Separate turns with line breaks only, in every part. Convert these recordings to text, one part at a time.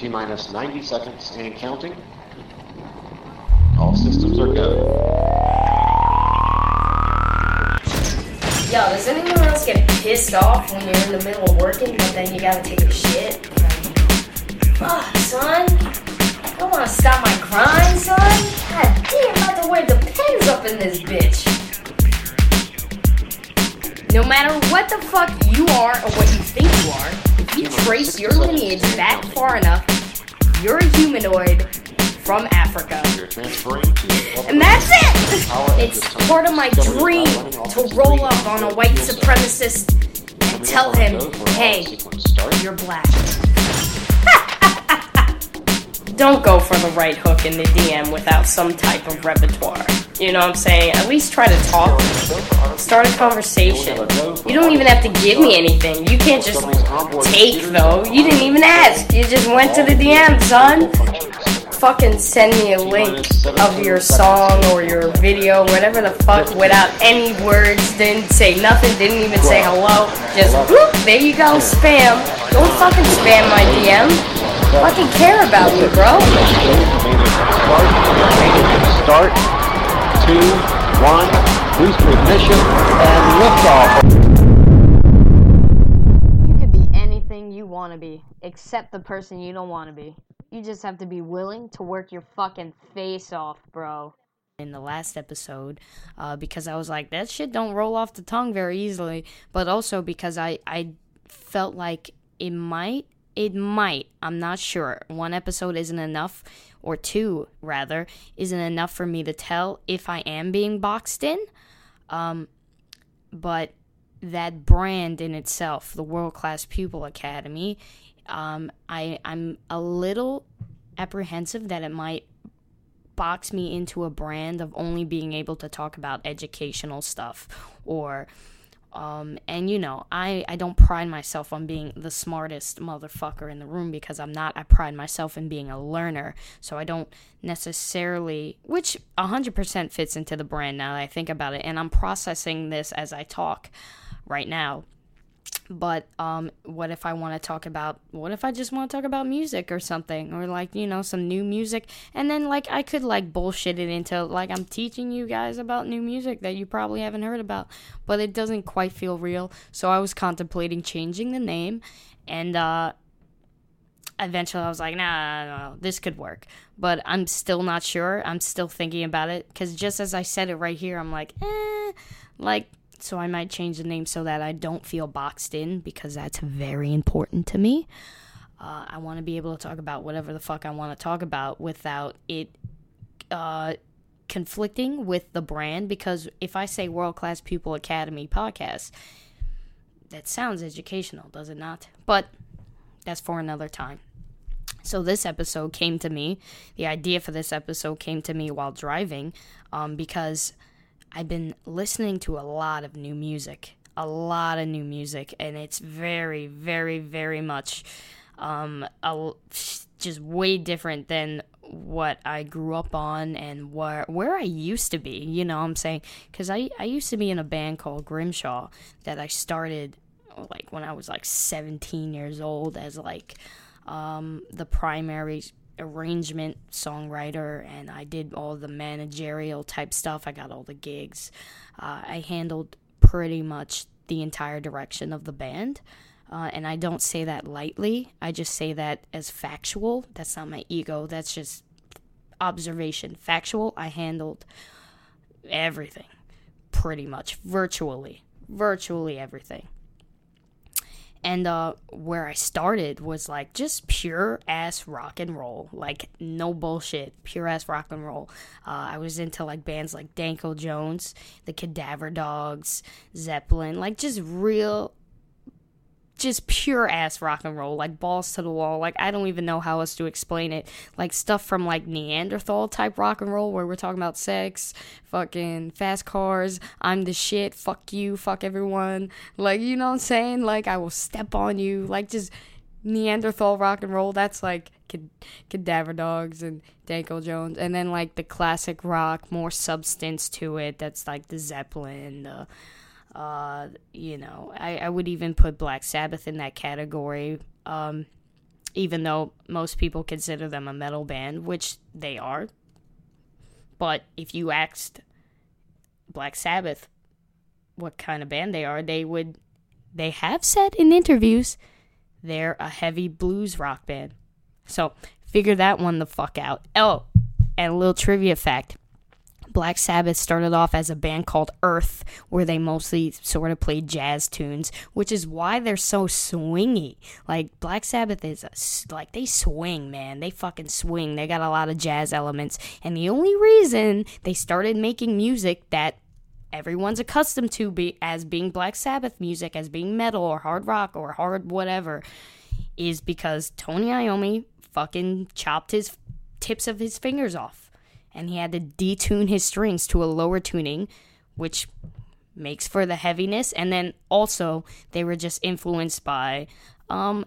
T minus 90 seconds and counting. All systems are go.
Yo, does anyone else get pissed off when you're in the middle of working, but then you gotta take a shit? Fuck, son. I don't wanna stop my grind, son. God damn, I'm about to wear the pins up in this bitch. No matter what the fuck you are or what you think you are, if you trace your lineage back far enough, you're a humanoid from Africa.
You're transferring to
And that's it! It's part of my dream to roll up on a white supremacist and tell him, hey, you're black. Don't go for the right hook in the DM without some type of repertoire. You know what I'm saying? At least try to talk. Start a conversation. You don't even have to give me anything. You can't just take, though. You didn't even ask. You just went to the DM, son. Fucking send me a link of your song or your video, whatever the fuck, without any words. Didn't say nothing. Didn't even say hello. Just whoop, there you go, spam. Don't fucking spam my DM. Fucking care about me, bro.
Start. Two, one, boost ignition, and liftoff.
You can be anything you want to be, except the person you don't want to be. You just have to be willing to work your fucking face off, bro. In the last episode, uh, because I was like, that shit don't roll off the tongue very easily, but also because I, I felt like it might, it might, I'm not sure. One episode isn't enough, or two, rather, isn't enough for me to tell if I am being boxed in. Um, but that brand in itself, the World Class Pupil Academy, um, I I'm a little apprehensive that it might box me into a brand of only being able to talk about educational stuff or um, and you know I, I don't pride myself on being the smartest motherfucker in the room because i'm not. I pride myself in being a learner. So i don't necessarily which 100% fits into the brand now that i think about it. And i'm processing this as i talk right now but um what if i want to talk about what if i just want to talk about music or something or like you know some new music and then like i could like bullshit it into like i'm teaching you guys about new music that you probably haven't heard about but it doesn't quite feel real so i was contemplating changing the name and uh eventually I was like, nah, no, this could work. But I'm still not sure. I'm still thinking about it. Because just as I said it right here, I'm like, eh, like, so I might change the name so that I don't feel boxed in because that's very important to me. Uh, I want to be able to talk about whatever the fuck I want to talk about without it uh, conflicting with the brand. Because if I say World Class Pupil Academy podcast, that sounds educational, does it not? But that's for another time. So this episode came to me. The idea for this episode came to me while driving um, because I've been listening to a lot of new music, a lot of new music, and it's very, very, very much um, a, just way different than what I grew up on and where where I used to be. You know what I'm saying? Because I, I used to be in a band called Grimshaw that I started like when I was like 17 years old as like um, the primary arrangement songwriter and I did all the managerial type stuff. I got all the gigs. Uh, I handled pretty much the entire direction of the band. Uh, and I don't say that lightly. I just say that as factual. That's not my ego. That's just observation. Factual, I handled everything pretty much virtually. Virtually everything and uh, where I started was like just pure ass rock and roll, like no bullshit, pure ass rock and roll. Uh, I was into like bands like Danko Jones, the Cadaver Dogs, Zeppelin, like just real, just pure ass rock and roll, like balls to the wall. Like I don't even know how else to explain it. Like stuff from like Neanderthal type rock and roll, where we're talking about sex, fucking fast cars, I'm the shit, fuck you, fuck everyone. Like you know what I'm saying? Like I will step on you, like just Neanderthal rock and roll. That's like Cadaver Dogs and Danko Jones, and then like the classic rock, more substance to it. That's like the Zeppelin, the uh, you know, I, I would even put Black Sabbath in that category. Um, even though most people consider them a metal band, which they are. But if you asked Black Sabbath what kind of band they are, they would they have said in interviews they're a heavy blues rock band. So figure that one the fuck out. Oh, and a little trivia fact. Black Sabbath started off as a band called Earth, where they mostly sort of played jazz tunes, which is why they're so swingy. Like Black Sabbath is a, like they swing, man. They fucking swing. They got a lot of jazz elements, and the only reason they started making music that everyone's accustomed to be as being Black Sabbath music, as being metal or hard rock or hard whatever, is because Tony Iommi fucking chopped his tips of his fingers off. And he had to detune his strings to a lower tuning, which makes for the heaviness. And then also, they were just influenced by, um,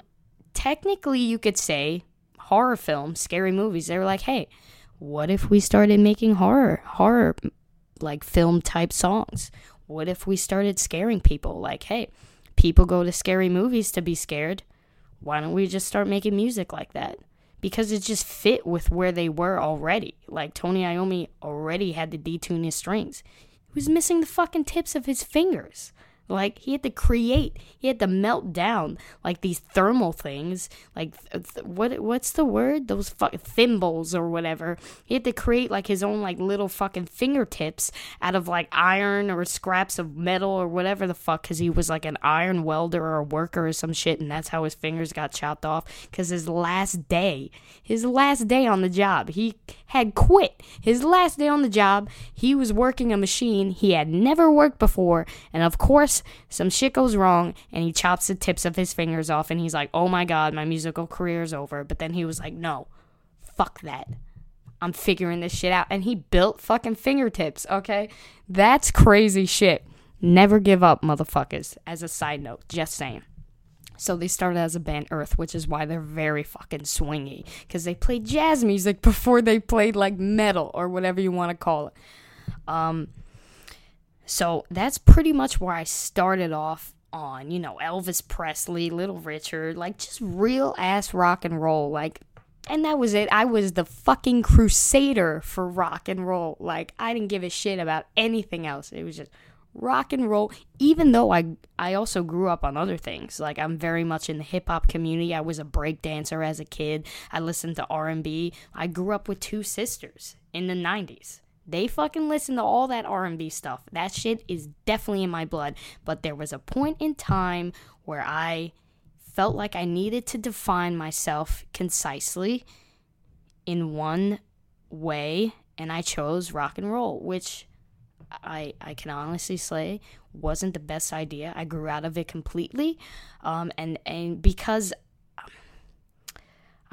technically, you could say, horror films, scary movies. They were like, hey, what if we started making horror, horror, like film type songs? What if we started scaring people? Like, hey, people go to scary movies to be scared. Why don't we just start making music like that? Because it just fit with where they were already. Like Tony Iommi already had to detune his strings. He was missing the fucking tips of his fingers. Like he had to create, he had to melt down like these thermal things, like th- what what's the word? Those fucking thimbles or whatever. He had to create like his own like little fucking fingertips out of like iron or scraps of metal or whatever the fuck cuz he was like an iron welder or a worker or some shit and that's how his fingers got chopped off cuz his last day, his last day on the job, he had quit. His last day on the job, he was working a machine he had never worked before and of course some shit goes wrong and he chops the tips of his fingers off and he's like, oh my god, my musical career's over. But then he was like, no, fuck that. I'm figuring this shit out. And he built fucking fingertips, okay? That's crazy shit. Never give up, motherfuckers. As a side note, just saying. So they started as a band Earth, which is why they're very fucking swingy. Because they played jazz music before they played like metal or whatever you want to call it. Um, so that's pretty much where I started off on, you know, Elvis Presley, Little Richard, like just real ass rock and roll. Like, and that was it. I was the fucking crusader for rock and roll. Like, I didn't give a shit about anything else. It was just rock and roll even though I I also grew up on other things like I'm very much in the hip hop community I was a break dancer as a kid I listened to R&B I grew up with two sisters in the 90s they fucking listen to all that R&B stuff. That shit is definitely in my blood. But there was a point in time where I felt like I needed to define myself concisely in one way, and I chose rock and roll, which I I can honestly say wasn't the best idea. I grew out of it completely, um, and and because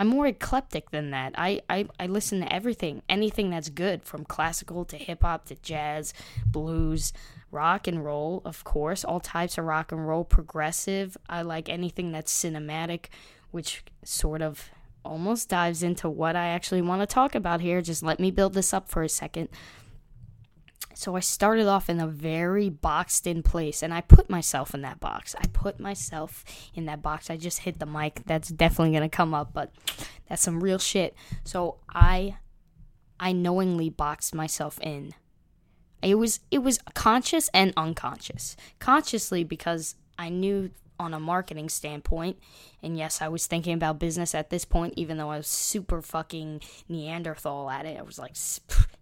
I'm more eclectic than that. I, I, I listen to everything, anything that's good, from classical to hip hop to jazz, blues, rock and roll, of course, all types of rock and roll, progressive. I like anything that's cinematic, which sort of almost dives into what I actually want to talk about here. Just let me build this up for a second. So I started off in a very boxed in place and I put myself in that box. I put myself in that box. I just hit the mic. That's definitely going to come up, but that's some real shit. So I I knowingly boxed myself in. It was it was conscious and unconscious. Consciously because I knew on a marketing standpoint. And yes, I was thinking about business at this point, even though I was super fucking Neanderthal at it. I was like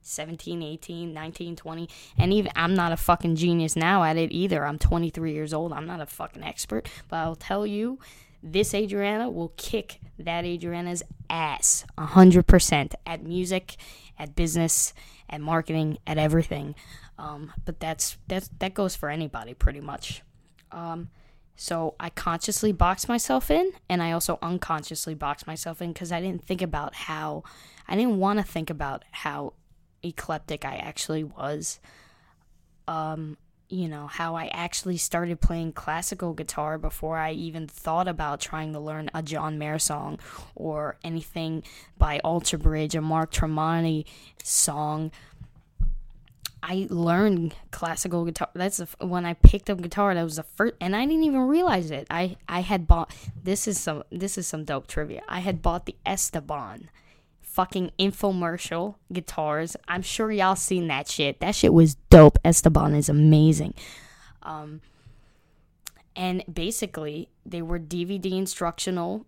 17, 18, 19, 20. And even I'm not a fucking genius now at it either. I'm 23 years old. I'm not a fucking expert. But I'll tell you, this Adriana will kick that Adriana's ass 100% at music, at business, at marketing, at everything. Um, but that's that's that goes for anybody pretty much. Um, so I consciously boxed myself in, and I also unconsciously boxed myself in because I didn't think about how I didn't want to think about how eclectic I actually was. Um, you know, how I actually started playing classical guitar before I even thought about trying to learn a John Mayer song or anything by Alter Bridge, a Mark Tremonti song. I learned classical guitar. That's when I picked up guitar. That was the first, and I didn't even realize it. I I had bought this is some this is some dope trivia. I had bought the Esteban fucking infomercial guitars. I'm sure y'all seen that shit. That shit was dope. Esteban is amazing. Um, and basically they were DVD instructional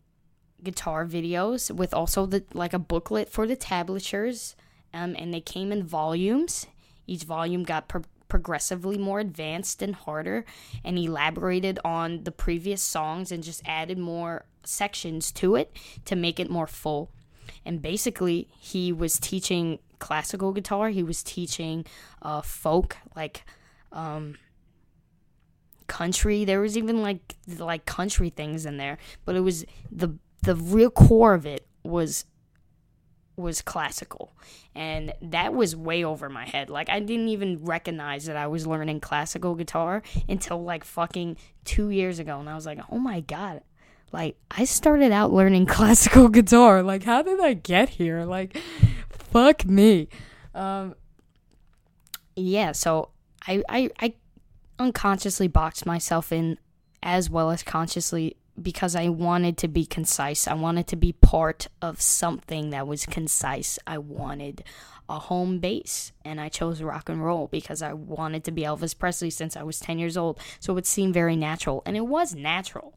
guitar videos with also the like a booklet for the tablatures. Um, and they came in volumes each volume got pro- progressively more advanced and harder and elaborated on the previous songs and just added more sections to it to make it more full. And basically, he was teaching classical guitar, he was teaching uh, folk, like um, country. There was even like like country things in there, but it was the the real core of it was was classical. And that was way over my head. Like, I didn't even recognize that I was learning classical guitar until like fucking two years ago. And I was like, oh my God. Like, I started out learning classical guitar. Like, how did I get here? Like, fuck me. Um, yeah, so I, I, I unconsciously boxed myself in as well as consciously because I wanted to be concise. I wanted to be part of something that was concise. I wanted a home base, and I chose rock and roll because I wanted to be Elvis Presley since I was 10 years old. So it seemed very natural, and it was natural.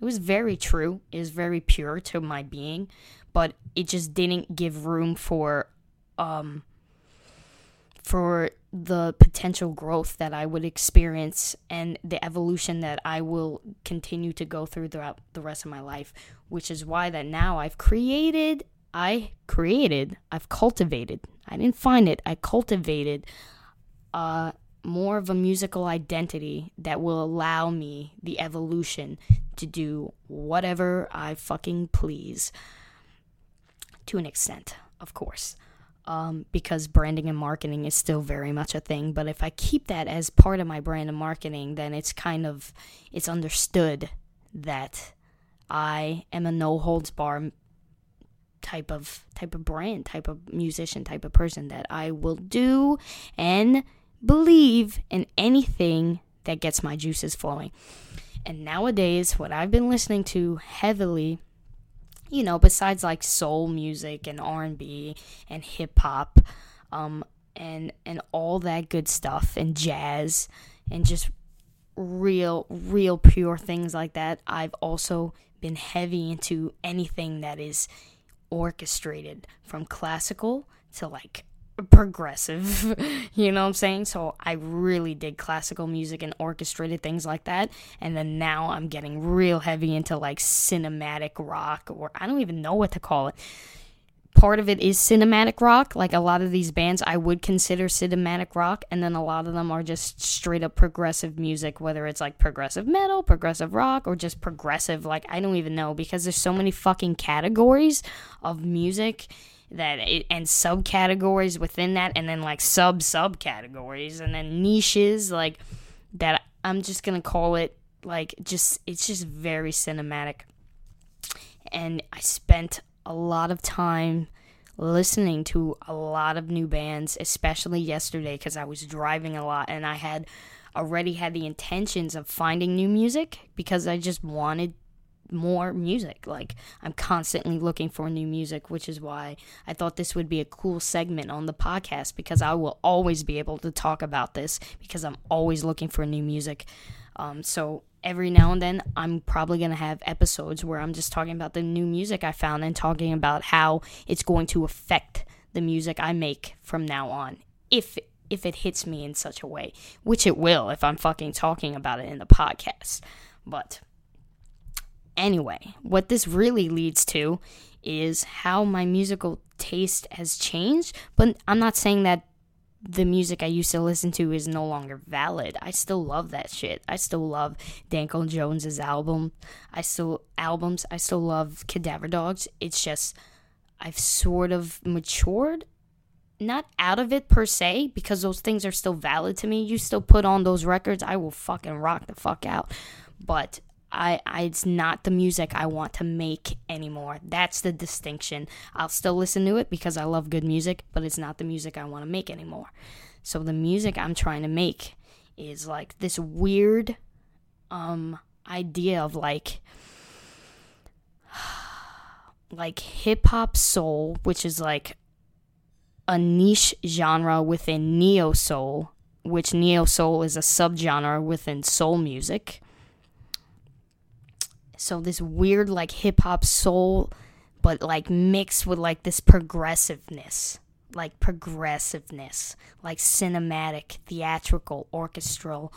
It was very true. It was very pure to my being, but it just didn't give room for um for the potential growth that I would experience and the evolution that I will continue to go through throughout the rest of my life, which is why that now I've created, I created, I've cultivated. I didn't find it, I cultivated uh more of a musical identity that will allow me the evolution to do whatever I fucking please. To an extent, of course um, because branding and marketing is still very much a thing. But if I keep that as part of my brand and marketing, then it's kind of it's understood that I am a no holds bar type of type of brand, type of musician, type of person that I will do and believe in anything that gets my juices flowing. And nowadays, what I've been listening to heavily you know, besides like soul music and R and B and hip hop, um, and and all that good stuff and jazz and just real, real pure things like that. I've also been heavy into anything that is orchestrated from classical to like progressive. you know what I'm saying? So I really did classical music and orchestrated things like that. And then now I'm getting real heavy into like cinematic rock, or I don't even know what to call it. Part of it is cinematic rock. Like a lot of these bands, I would consider cinematic rock. And then a lot of them are just straight up progressive music, whether it's like progressive metal, progressive rock, or just progressive. Like, I don't even know because there's so many fucking categories of music that it, and subcategories within that and then like sub subcategories and then niches like that I'm just going to call it like just it's just very cinematic. And I spent a lot of time listening to a lot of new bands, especially yesterday cuz I was driving a lot and I had already had the intentions of finding new music because I just wanted more music. Like I'm constantly looking for new music, which is why I thought this would be a cool segment on the podcast because I will always be able to talk about this because I'm always looking for new music. Um, so every now and then, I'm probably gonna have episodes where I'm just talking about the new music I found and talking about how it's going to affect the music I make from now on, if if it hits me in such a way, which it will if I'm fucking talking about it in the podcast. But Anyway, what this really leads to is how my musical taste has changed, but I'm not saying that the music I used to listen to is no longer valid. I still love that shit. I still love Danko Jones's album. I still albums. I still love Cadaver Dogs. It's just I've sort of matured not out of it per se because those things are still valid to me. You still put on those records, I will fucking rock the fuck out. But I, I it's not the music I want to make anymore. That's the distinction. I'll still listen to it because I love good music, but it's not the music I want to make anymore. So the music I'm trying to make is like this weird um idea of like like hip hop soul, which is like a niche genre within neo soul, which neo soul is a subgenre within soul music. So this weird like hip hop soul but like mixed with like this progressiveness like progressiveness like cinematic theatrical orchestral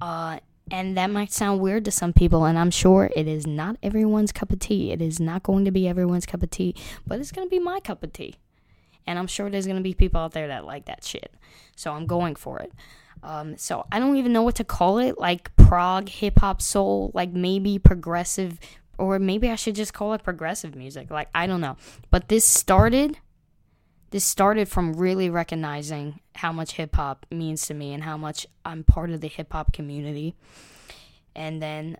uh and that might sound weird to some people and i'm sure it is not everyone's cup of tea. It is not going to be everyone's cup of tea but it's going to be my cup of tea and i'm sure there's going to be people out there that like that shit so i'm going for it um, so I don't even know what to call it, like prog, hip hop, soul, like maybe progressive or maybe I should just call it progressive music. Like I don't know. But this started this started from really recognizing how much hip hop means to me and how much I'm part of the hip hop community. And then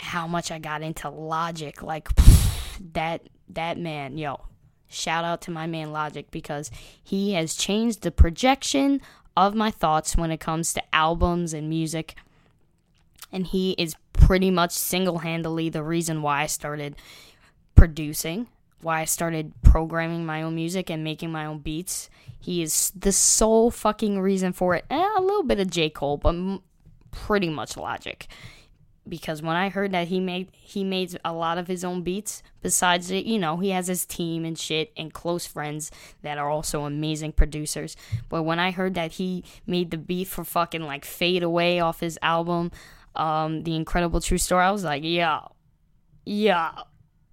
how much I got into Logic like that that man, yo. Shout out to my man Logic because he has changed the projection of my thoughts when it comes to albums and music. And he is pretty much single handedly the reason why I started producing, why I started programming my own music and making my own beats. He is the sole fucking reason for it. Eh, a little bit of J. Cole, but m- pretty much Logic. Because when I heard that he made he made a lot of his own beats, besides it, you know, he has his team and shit and close friends that are also amazing producers. But when I heard that he made the beat for fucking like Fade Away off his album, um, the incredible true story, I was like, yo, yo,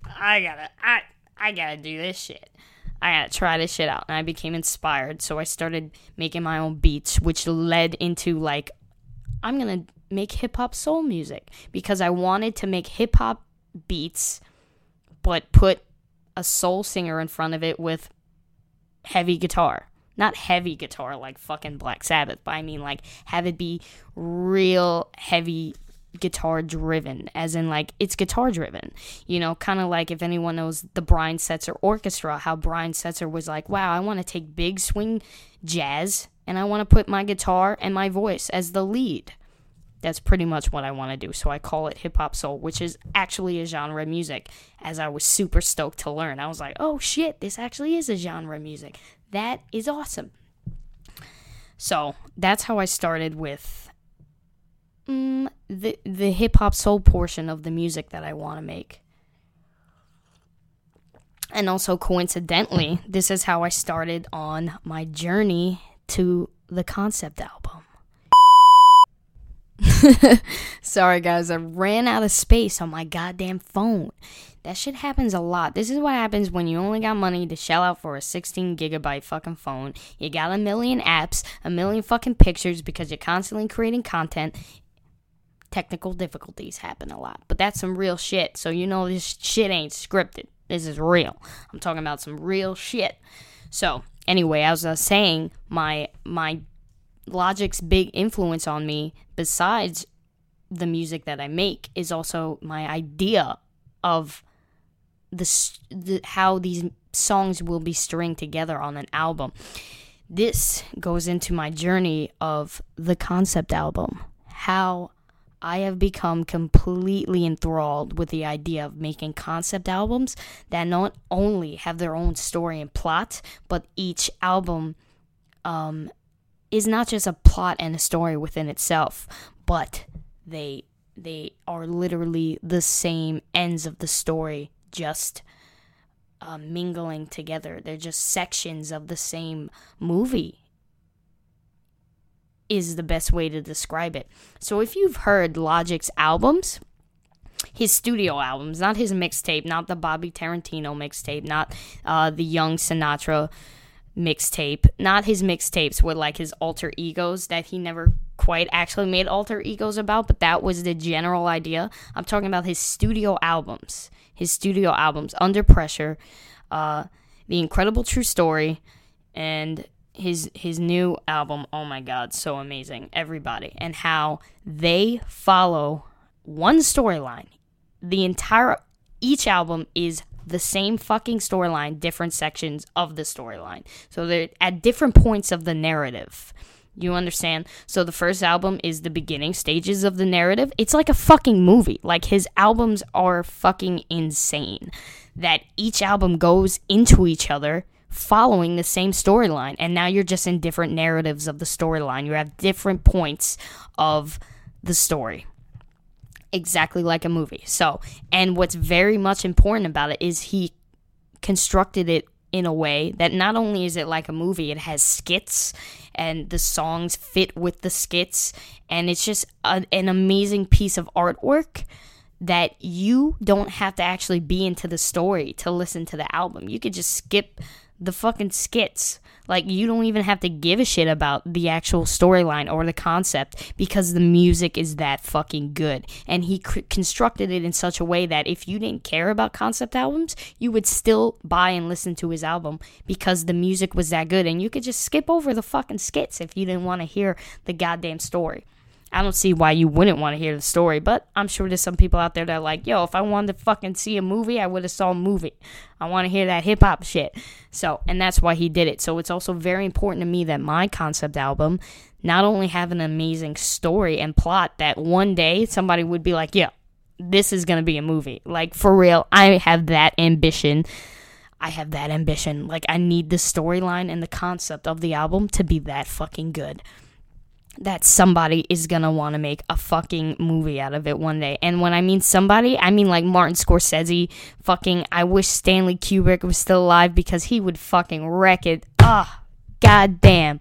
I gotta, I, I gotta do this shit. I gotta try this shit out. And I became inspired. So I started making my own beats, which led into like, I'm gonna make hip hop soul music because I wanted to make hip hop beats, but put a soul singer in front of it with heavy guitar not heavy guitar like fucking Black Sabbath, but I mean like have it be real heavy guitar driven, as in like it's guitar driven. You know, kind of like if anyone knows the Brian Setzer Orchestra, how Brian Setzer was like, wow, I want to take big swing jazz and I want to put my guitar and my voice as the lead. That's pretty much what I want to do. So I call it hip hop soul, which is actually a genre of music, as I was super stoked to learn. I was like, oh shit, this actually is a genre of music. That is awesome. So that's how I started with mm, the the hip hop soul portion of the music that I want to make. And also coincidentally, this is how I started on my journey to the concept album. Sorry guys, I ran out of space on my goddamn phone. That shit happens a lot. This is what happens when you only got money to shell out for a 16 gigabyte fucking phone. You got a million apps, a million fucking pictures because you're constantly creating content. Technical difficulties happen a lot, but that's some real shit. So you know this shit ain't scripted. This is real. I'm talking about some real shit. So anyway, as I was saying, my my Logic's big influence on me, besides the music that I make, is also my idea of the, the how these songs will be stringed together on an album. This goes into my journey of the concept album. How I have become completely enthralled with the idea of making concept albums that not only have their own story and plot, but each album um, is not just a plot and a story within itself, but they they are literally the same ends of the story just uh, mingling together. They're just sections of the same movie, is the best way to describe it. So if you've heard Logic's albums, his studio albums, not his mixtape, not the Bobby Tarantino mixtape, not uh, the Young Sinatra mixtape, not his mixtapes with like his alter egos that he never quite actually made alter egos about, but that was the general idea. I'm talking about his studio albums his studio albums Under Pressure, uh, The Incredible True Story, and his his new album. Oh my God, so amazing! Everybody and how they follow one storyline. The entire each album is the same fucking storyline, different sections of the storyline. So they're at different points of the narrative. You understand? So the first album is the beginning stages of the narrative. It's like a fucking movie. Like his albums are fucking insane. That each album goes into each other following the same storyline and now you're just in different narratives of the storyline. You have different points of the story. Exactly like a movie. So, and what's very much important about it is he constructed it in a way that not only is it like a movie, it has skits and the songs fit with the skits, and it's just a, an amazing piece of artwork that you don't have to actually be into the story to listen to the album. You could just skip the fucking skits. Like, you don't even have to give a shit about the actual storyline or the concept because the music is that fucking good. And he cr- constructed it in such a way that if you didn't care about concept albums, you would still buy and listen to his album because the music was that good. And you could just skip over the fucking skits if you didn't want to hear the goddamn story. I don't see why you wouldn't want to hear the story, but I'm sure there's some people out there that are like, yo, if I wanted to fucking see a movie, I would have saw a movie. I want to hear that hip hop shit. So, and that's why he did it. So it's also very important to me that my concept album not only have an amazing story and plot that one day somebody would be like, yeah, this is going to be a movie. Like for real, I have that ambition. I have that ambition. Like I need the storyline and the concept of the album to be that fucking good that somebody is gonna want to make a fucking movie out of it one day. And when I mean somebody, I mean like Martin Scorsese. Fucking, I wish Stanley Kubrick was still alive because he would fucking wreck it. Ah, god damn.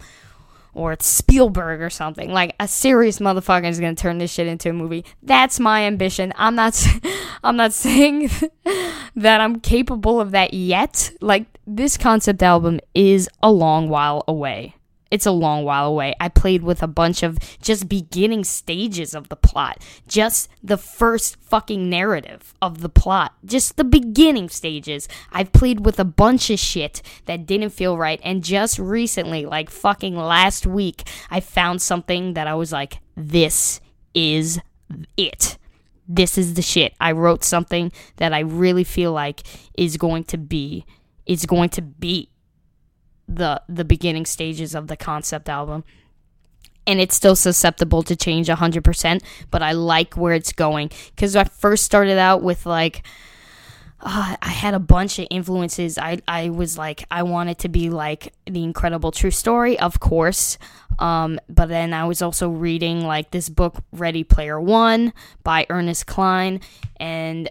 Or it's Spielberg or something. Like a serious motherfucker is gonna turn this shit into a movie. That's my ambition. I'm not. I'm not saying that I'm capable of that yet. Like this concept album is a long while away it's a long while away. I played with a bunch of just beginning stages of the plot, just the first fucking narrative of the plot, just the beginning stages. I've played with a bunch of shit that didn't feel right, and just recently, like fucking last week, I found something that I was like, this is it. This is the shit. I wrote something that I really feel like is going to be, is going to be the the beginning stages of the concept album. And it's still susceptible to change 100% but i like where it's going. Because i first started out with like uh, i had a bunch of influences. I, I was like i wanted to be like the incredible true story of course. Um, but then i was also reading like this book ready player one by ernest cline and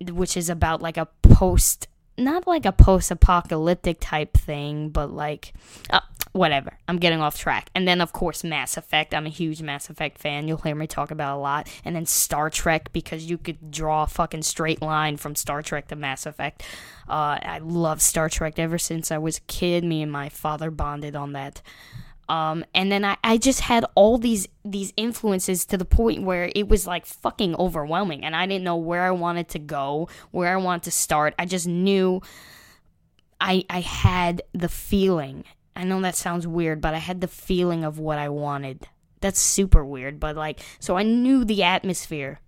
which is about like a post not like a post-apocalyptic type thing, but like uh, whatever. I'm getting off track. And then of course Mass Effect. I'm a huge Mass Effect fan. You'll hear me talk about a lot. And then Star Trek because you could draw a fucking straight line from Star Trek to Mass Effect. Uh, I love Star Trek ever since I was a kid. Me and my father bonded on that. Um, and then I, I just had all these these influences to the point where it was like fucking overwhelming and I didn't know where I wanted to go, where I wanted to start. I just knew I I had the feeling. I know that sounds weird, but I had the feeling of what I wanted. That's super weird, but like so I knew the atmosphere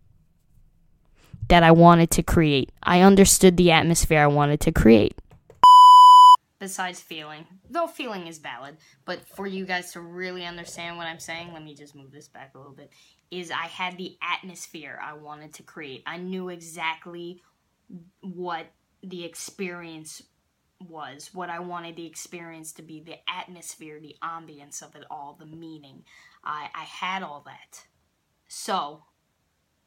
that I wanted to create. I understood the atmosphere I wanted to create besides feeling. Though feeling is valid, but for you guys to really understand what I'm saying, let me just move this back a little bit. Is I had the atmosphere I wanted to create. I knew exactly what the experience was, what I wanted the experience to be, the atmosphere, the ambience of it all, the meaning. I, I had all that. So,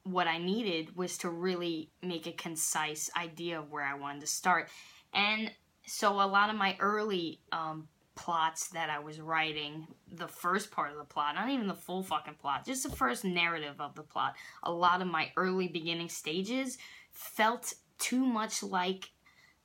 what I needed was to really make a concise idea of where I wanted to start. And so a lot of my early um, plots that I was writing, the first part of the plot, not even the full fucking plot, just the first narrative of the plot, a lot of my early beginning stages felt too much like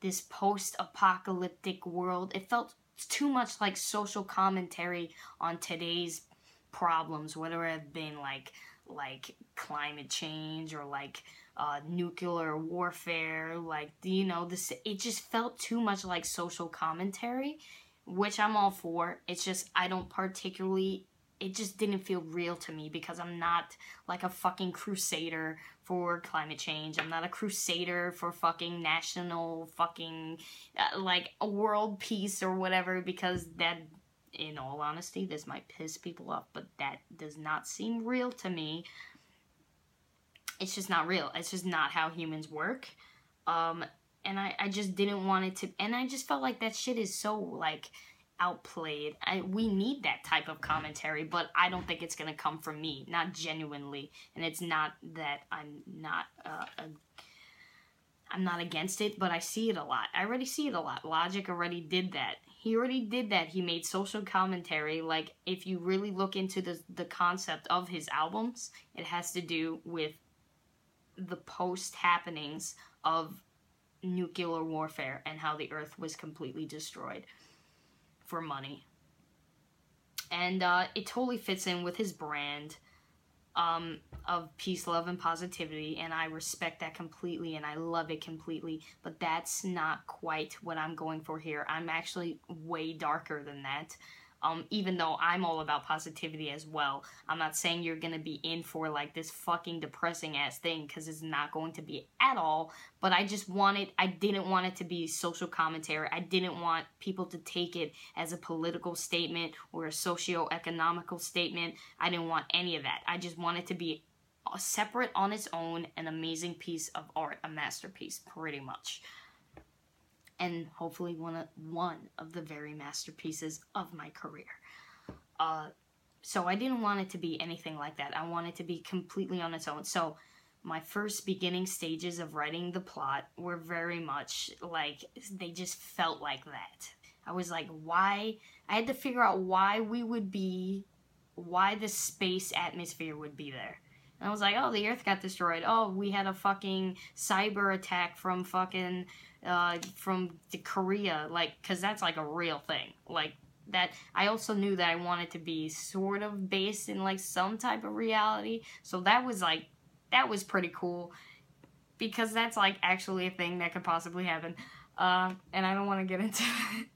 this post apocalyptic world. It felt too much like social commentary on today's problems, whether it have been like like climate change or like uh, nuclear warfare, like you know, this it just felt too much like social commentary, which I'm all for. It's just I don't particularly. It just didn't feel real to me because I'm not like a fucking crusader for climate change. I'm not a crusader for fucking national fucking uh, like a world peace or whatever because that in all honesty this might piss people off, but that does not seem real to me. It's just not real. It's just not how humans work. Um and I I just didn't want it to and I just felt like that shit is so like outplayed. I, we need that type of commentary, but I don't think it's gonna come from me, not genuinely. And it's not that I'm not uh, a, I'm not against it, but I see it a lot. I already see it a lot. Logic already did that. He already did that. He made social commentary. Like if you really look into the the concept of his albums, it has to do with the post happenings of nuclear warfare and how the earth was completely destroyed for money. And uh, it totally fits in with his brand um, of peace, love, and positivity. And I respect that completely and I love it completely. But that's not quite what I'm going for here. I'm actually way darker than that. Um, even though I'm all about positivity as well. I'm not saying you're gonna be in for like this fucking depressing ass thing because it's not going to be at all. But I just wanted, I didn't want it to be social commentary. I didn't want people to take it as a political statement or a socio-economical statement. I didn't want any of that. I just wanted to be separate on its own, an amazing piece of art, a masterpiece, pretty much and hopefully one of, one of the very masterpieces of my career. Uh, so I didn't want it to be anything like that. I wanted it to be completely on its own. So my first beginning stages of writing the plot were very much like they just felt like that. I was like, why? I had to figure out why we would be, why the space atmosphere would be there. And I was like, oh, the Earth got destroyed. Oh, we had a fucking cyber attack from fucking uh, from the Korea, like, cause that's like a real thing. Like that, I also knew that I wanted to be sort of based in like some type of reality. So that was like, that was pretty cool, because that's like actually a thing that could possibly happen. Uh, and I don't want to get into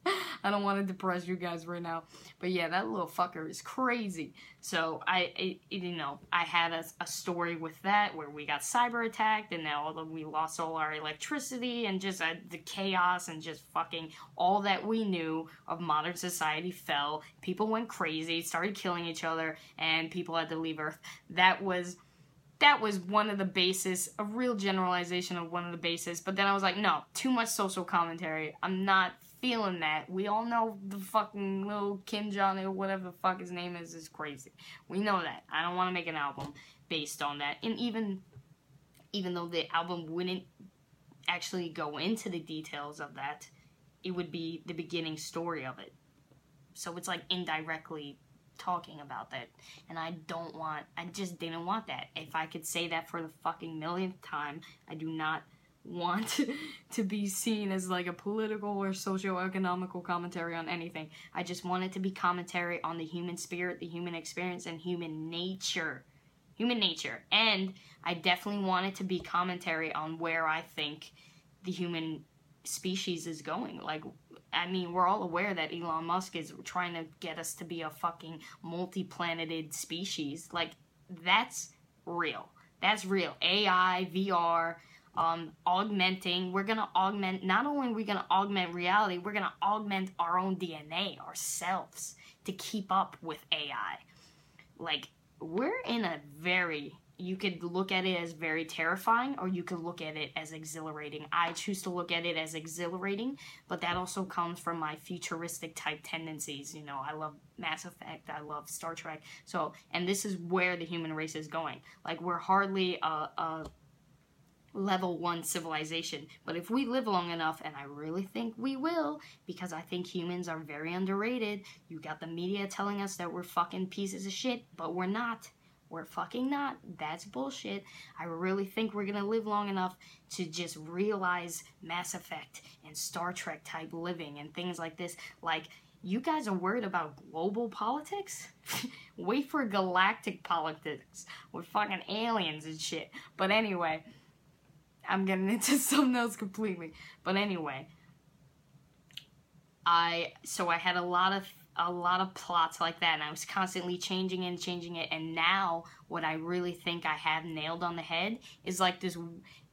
I don't want to depress you guys right now. But yeah, that little fucker is crazy. So I, you know, I had a, a, story with that where we got cyber attacked and now all we lost all our electricity and just uh, the chaos and just fucking all that we knew of modern society fell. People went crazy, started killing each other, and people had to leave Earth. That was that was one of the bases, a real generalization of one of the bases. But then I was like, no, too much social commentary. I'm not feeling that. We all know the fucking little Kim Jong or whatever the fuck his name is is crazy. We know that. I don't want to make an album based on that. And even even though the album wouldn't actually go into the details of that, it would be the beginning story of it. So it's like indirectly talking about that. And I don't want, I just didn't want that. If I could say that for the fucking millionth time, I do not want to be seen as like a political or socio-economical commentary on anything. I just want it to be commentary on the human spirit, the human experience, and human nature. Human nature. And I definitely want it to be commentary on where I think the human species is going. Like, I mean, we're all aware that Elon Musk is trying to get us to be a fucking multi-planeted species. Like, that's real. That's real. AI, VR, um, augmenting. We're gonna augment. Not only are we gonna augment reality, we're gonna augment our own DNA, ourselves, to keep up with AI. Like we're in a very. You could look at it as very terrifying, or you could look at it as exhilarating. I choose to look at it as exhilarating, but that also comes from my futuristic type tendencies. You know, I love Mass Effect, I love Star Trek. So, and this is where the human race is going. Like, we're hardly a, a level one civilization. But if we live long enough, and I really think we will, because I think humans are very underrated, you got the media telling us that we're fucking pieces of shit, but we're not. We're fucking not. That's bullshit. I really think we're gonna live long enough to just realize Mass Effect and Star Trek type living and things like this. Like, you guys are worried about global politics? Wait for galactic politics with fucking aliens and shit. But anyway, I'm getting into something else completely. But anyway, I so I had a lot of a lot of plots like that and I was constantly changing and changing it and now what I really think I have nailed on the head is like this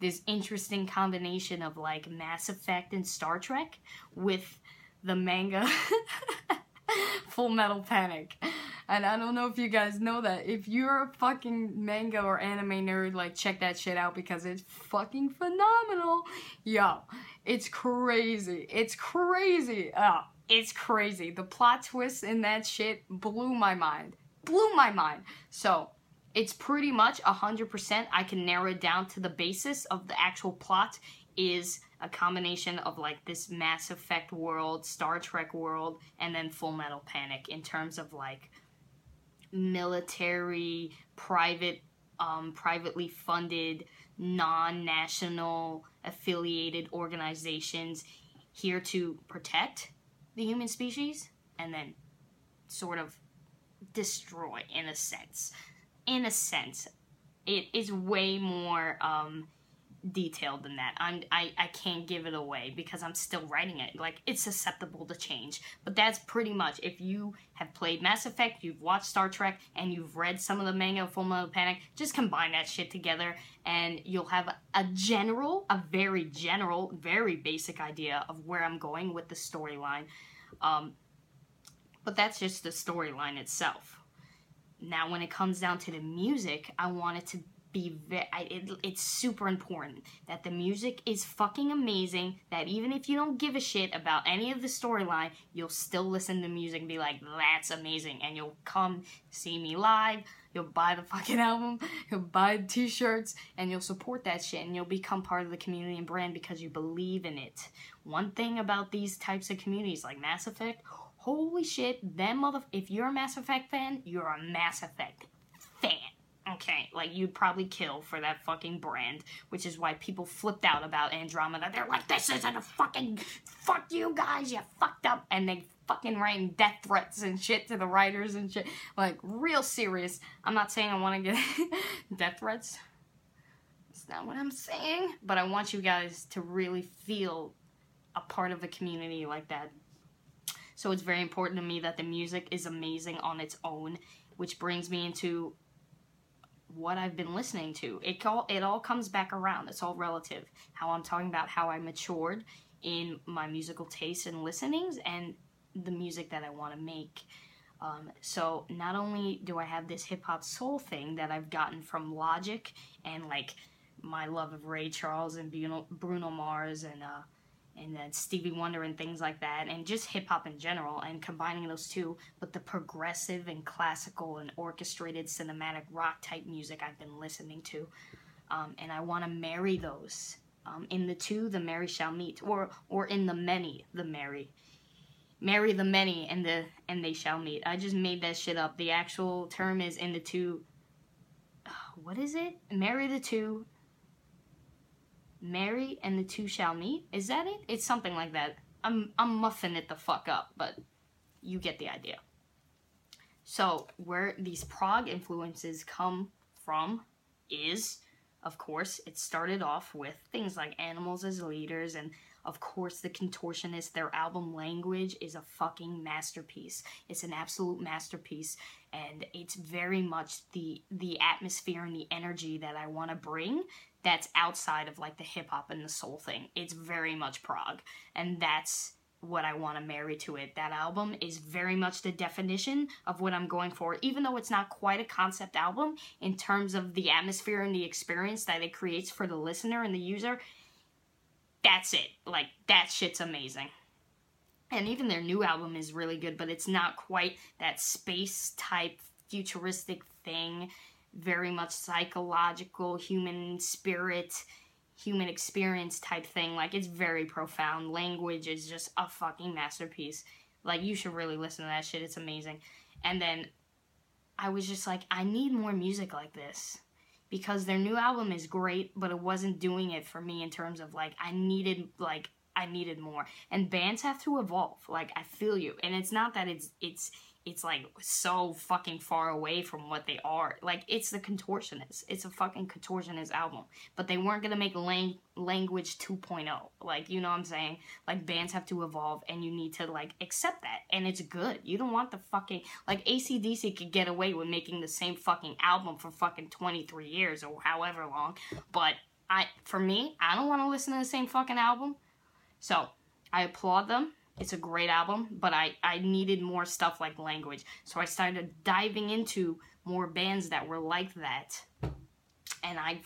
this interesting combination of like Mass Effect and Star Trek with the manga Full Metal Panic. And I don't know if you guys know that. If you're a fucking manga or anime nerd, like check that shit out because it's fucking phenomenal. Yo, it's crazy. It's crazy. Oh, it's crazy. The plot twists in that shit blew my mind. Blew my mind. So, it's pretty much 100%. I can narrow it down to the basis of the actual plot is a combination of like this Mass Effect world, Star Trek world, and then Full Metal Panic in terms of like military, private, um, privately funded, non-national affiliated organizations here to protect the human species and then sort of destroy in a sense. In a sense, it is way more um, detailed than that. I'm I, I can't give it away because I'm still writing it. Like it's susceptible to change. But that's pretty much if you have played Mass Effect, you've watched Star Trek, and you've read some of the manga Full Metal Panic, just combine that shit together and you'll have a general, a very general, very basic idea of where I'm going with the storyline. Um, but that's just the storyline itself. Now, when it comes down to the music, I want it to be ve- it, it's super important that the music is fucking amazing that even if you don't give a shit about any of the storyline you'll still listen to music and be like that's amazing and you'll come see me live you'll buy the fucking album you'll buy t-shirts and you'll support that shit and you'll become part of the community and brand because you believe in it. One thing about these types of communities like mass effect holy shit them mother if you're a mass effect fan you're a mass effect Okay, like you'd probably kill for that fucking brand, which is why people flipped out about Andromeda. They're like, this isn't a fucking fuck you guys, you fucked up, and they fucking writing death threats and shit to the writers and shit. Like real serious. I'm not saying I want to get death threats. That's not what I'm saying. But I want you guys to really feel a part of a community like that. So it's very important to me that the music is amazing on its own, which brings me into what I've been listening to. It all it all comes back around. It's all relative. How I'm talking about how I matured in my musical tastes and listenings and the music that I want to make. Um, so not only do I have this hip hop soul thing that I've gotten from Logic and like my love of Ray Charles and Bruno, Mars and uh, and then Stevie Wonder and things like that, and just hip hop in general, and combining those two with the progressive and classical and orchestrated cinematic rock type music I've been listening to. Um, and I want to marry those. Um, in the two, the merry shall meet, or or in the many, the merry. Marry the many and the and they shall meet. I just made that shit up. The actual term is in the two. What is it? Marry the two marry and the two shall meet. Is that it? It's something like that. I'm I'm muffing it the fuck up, but you get the idea. So where these prog influences come from is, of course, it started off with things like animals as leaders and of course the contortionist their album language is a fucking masterpiece it's an absolute masterpiece and it's very much the the atmosphere and the energy that i want to bring that's outside of like the hip hop and the soul thing. It's very much prog, and that's what I want to marry to it. That album is very much the definition of what I'm going for, even though it's not quite a concept album in terms of the atmosphere and the experience that it creates for the listener and the user. That's it. Like, that shit's amazing. And even their new album is really good, but it's not quite that space type futuristic thing very much psychological, human spirit, human experience type thing. Like it's very profound. Language is just a fucking masterpiece. Like you should really listen to that shit. It's amazing. And then I was just like, I need more music like this. Because their new album is great, but it wasn't doing it for me in terms of like I needed like I needed more. And bands have to evolve. Like I feel you. And it's not that it's it's it's like so fucking far away from what they are. Like it's the Contortionists. It's a fucking Contortionist album, but they weren't gonna make lang- language 2.0. Like you know what I'm saying? Like bands have to evolve, and you need to like accept that, and it's good. You don't want the fucking like ACDC could get away with making the same fucking album for fucking 23 years or however long, but I for me, I don't want to listen to the same fucking album. So I applaud them it's a great album, but I, I needed more stuff like language. So I started diving into more bands that were like that. And I,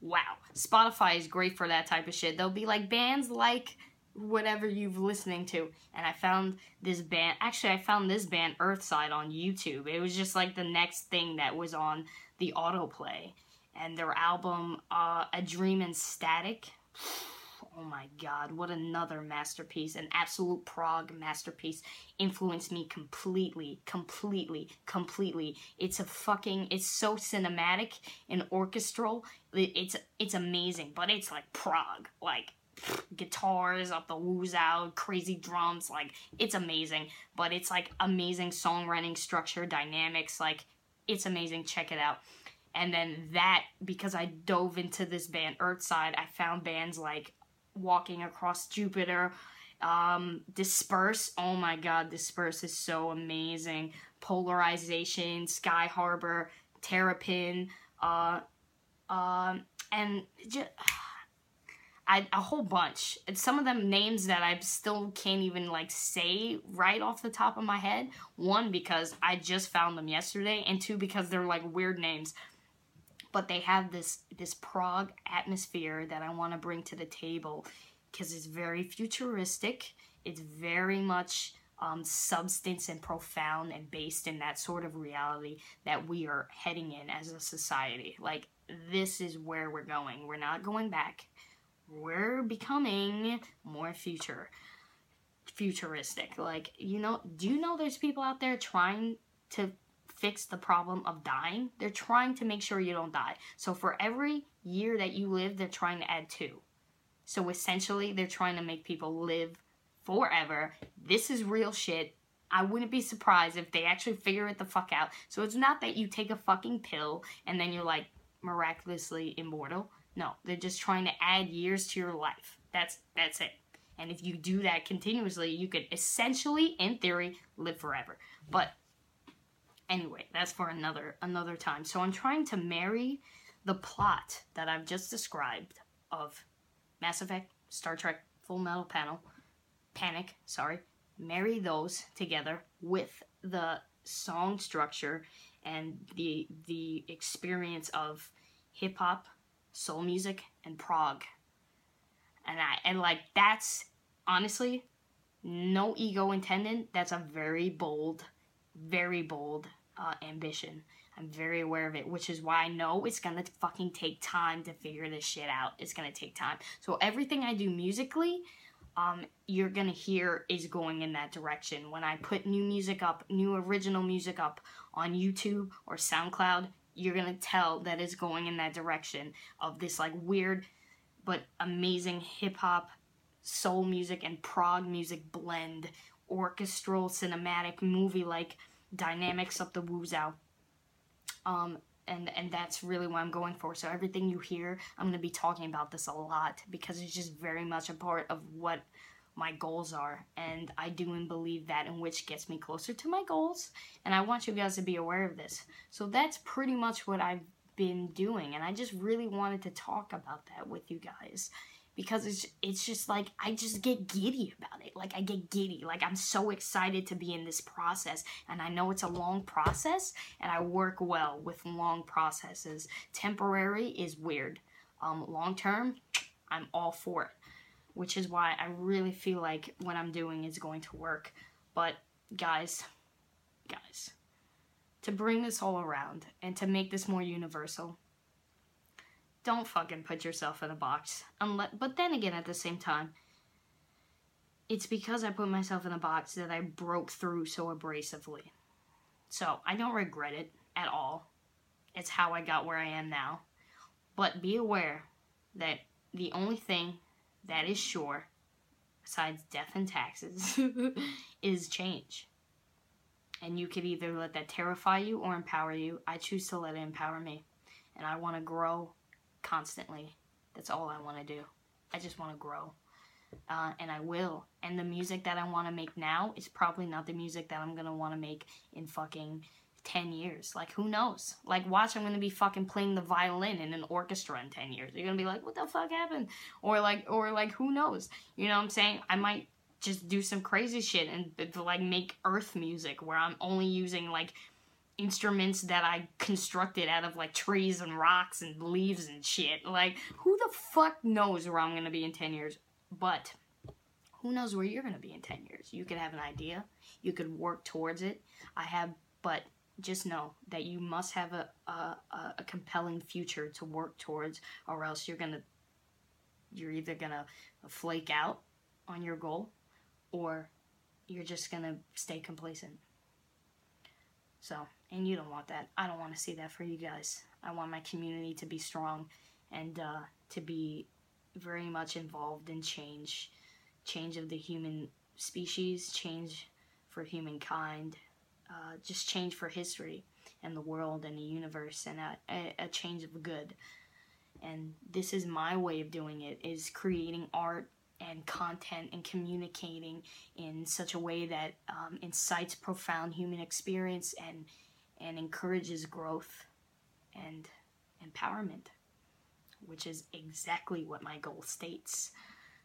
wow, Spotify is great for that type of shit. There'll be like bands like whatever you've listening to. And I found this band, actually, I found this band Earthside on YouTube. It was just like the next thing that was on the autoplay. And their album, uh, A Dream in Static oh my god, what another masterpiece, an absolute prog masterpiece, influenced me completely, completely, completely. It's a fucking, it's so cinematic and orchestral. It's it's amazing, but it's like prog, like guitars up the woos out, crazy drums, like it's amazing. But it's like amazing songwriting structure, dynamics, like it's amazing. Check it out. And then that, because I dove into this band Earthside, I found bands like walking across Jupiter. Um, Disperse, oh my god, Disperse is so amazing. Polarization, Sky Harbor, Terrapin, uh, um, and just, I, a whole bunch. And some of them names that I still can't even like say right off the top of my head. One because I just found them yesterday, and two because they're like weird names but they have this this prog atmosphere that I want to bring to the table because it's very futuristic. It's very much um, substance and profound and based in that sort of reality that we are heading in as a society. Like this is where we're going. We're not going back. We're becoming more future futuristic. Like, you know, do you know there's people out there trying to fix the problem of dying. They're trying to make sure you don't die. So for every year that you live, they're trying to add two. So essentially, they're trying to make people live forever. This is real shit. I wouldn't be surprised if they actually figure it the fuck out. So it's not that you take a fucking pill and then you're like miraculously immortal. No, they're just trying to add years to your life. That's that's it. And if you do that continuously, you could essentially, in theory, live forever. But Anyway, that's for another another time. So I'm trying to marry the plot that I've just described of Mass Effect, Star Trek, Full Metal Panel, Panic, sorry, marry those together with the song structure and the the experience of hip hop, soul music, and prog. And I and like that's honestly no ego intended. That's a very bold, very bold uh, ambition. I'm very aware of it, which is why I know it's gonna fucking take time to figure this shit out. It's gonna take time. So everything I do musically, um, you're gonna hear is going in that direction. When I put new music up, new original music up on YouTube or SoundCloud, you're gonna tell that it's going in that direction of this like weird but amazing hip hop, soul music, and prog music blend, orchestral, cinematic, movie like dynamics of the Wuzhou. Um, and and that's really what I'm going for. So everything you hear, I'm going to be talking about this a lot because it's just very much a part of what my goals are, and I do and believe that, in which gets me closer to my goals. And I want you guys to be aware of this. So that's pretty much what I've been doing, and I just really wanted to talk about that with you guys because it's it's just like I just get giddy about it. Like I get giddy. Like I'm so excited to be in this process and I know it's a long process and I work well with long processes. Temporary is weird. Um long term, I'm all for it. Which is why I really feel like what I'm doing is going to work. But guys, guys, to bring this all around and to make this more universal, don't fucking put yourself in a box. Unless, but then again, at the same time, it's because I put myself in a box that I broke through so abrasively. So I don't regret it at all. It's how I got where I am now. But be aware that the only thing that is sure, besides death and taxes, is change. And you could either let that terrify you or empower you. I choose to let it empower me. And I want to grow constantly. That's all I want to do. I just want to grow. Uh, and I will. And the music that I want to make now is probably not the music that I'm going to want to make in fucking 10 years. Like, who knows? Like, watch, I'm going to be fucking playing the violin in an orchestra in 10 years. You're going to be like, what the fuck happened? Or, like, or, like, who knows? You know what I'm saying? I might just do some crazy shit and, like, make earth music where I'm only using, like, instruments that I constructed out of like trees and rocks and leaves and shit. Like, who the fuck knows where I'm gonna be in 10 years? But who knows where you're gonna be in 10 years? You could have an idea, you could work towards it. I have, but just know that you must have a, a, a compelling future to work towards, or else you're gonna, you're either gonna flake out on your goal or you're just gonna stay complacent. So, and you don't want that. I don't want to see that for you guys. I want my community to be strong and uh, to be very much involved in change, change of the human species, change for humankind, uh, just change for history and the world and the universe, and a, a, change of good. And this is my way of doing it: is creating art and content and communicating in such a way that um, incites profound human experience and and encourages growth and empowerment, which is exactly what my goal states.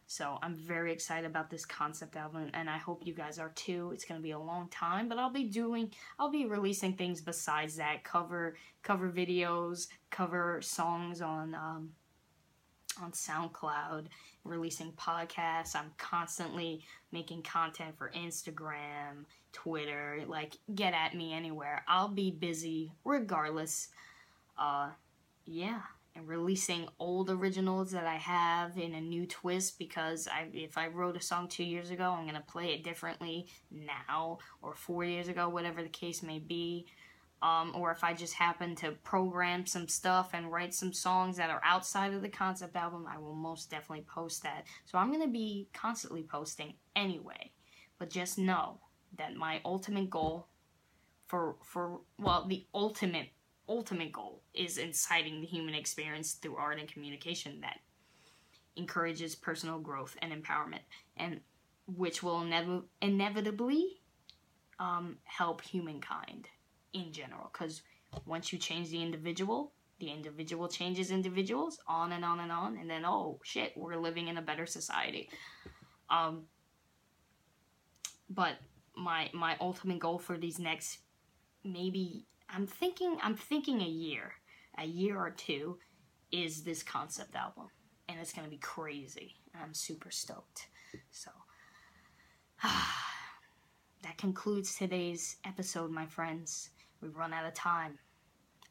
So I'm very excited about this concept album, and I hope you guys are too. It's gonna be a long time, but I'll be doing, I'll be releasing things besides that, cover cover videos, cover songs on um, on SoundCloud, releasing podcasts. I'm constantly making content for Instagram, Twitter. Like, get at me anywhere. I'll be busy regardless. Uh, yeah, and releasing old originals that I have in a new twist because I, if I wrote a song two years ago, I'm gonna play it differently now or four years ago, whatever the case may be um, or if I just happen to program some stuff and write some songs that are outside of the concept album, I will most definitely post that. So I'm going to be constantly posting anyway. But just know that my ultimate goal for for well, the ultimate ultimate goal is inciting the human experience through art and communication that encourages personal growth and empowerment and which will inev- inevitably um, help humankind in general because once you change the individual the individual changes individuals on and on and on and then oh shit we're living in a better society. Um but my my ultimate goal for these next maybe i'm thinking i'm thinking a year a year or two is this concept album and it's gonna be crazy i'm super stoked. So that concludes today's episode my friends We've run out of time.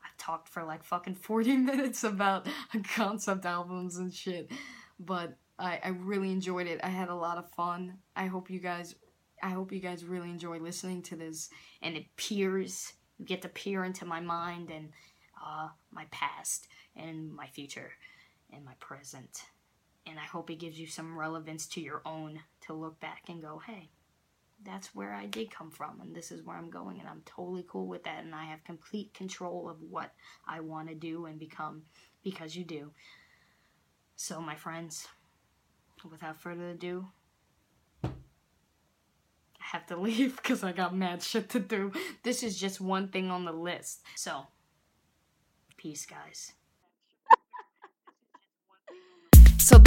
I've talked for like fucking 40 minutes about concept albums and shit. But I, I really enjoyed it. I had a lot of fun. I hope you guys I hope you guys really enjoy listening to this and it peers you get to peer into my mind and uh, my past and my future and my present. And I hope it gives you some relevance to your own to look back and go, hey, that's where I did come from and this is where I'm going and I'm totally cool with that and I have complete control of what I want to do and become because you do. So my friends, without further ado, I have to leave because I got mad shit to do. This is just one thing on the list. So, peace guys.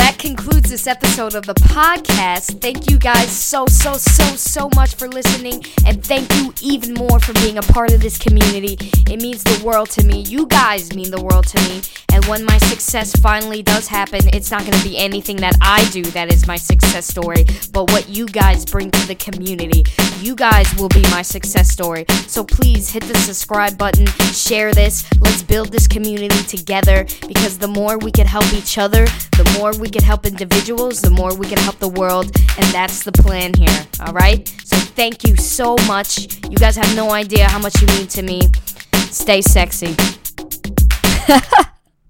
That concludes this episode of the podcast. Thank you guys so, so, so, so much for listening. And thank you even more for being a part of this community. It means the world to me. You guys mean the world to me. And when my success finally does happen, it's not going to be anything that I do that is my success story, but what you guys bring to the community. You guys will be my success story. So please hit the subscribe button, share this. Let's build this community together because the more we can help each other, the more we can help individuals, the more we can help the world. And that's the plan here. All right? So thank you so much. You guys have no idea how much you mean to me. Stay sexy.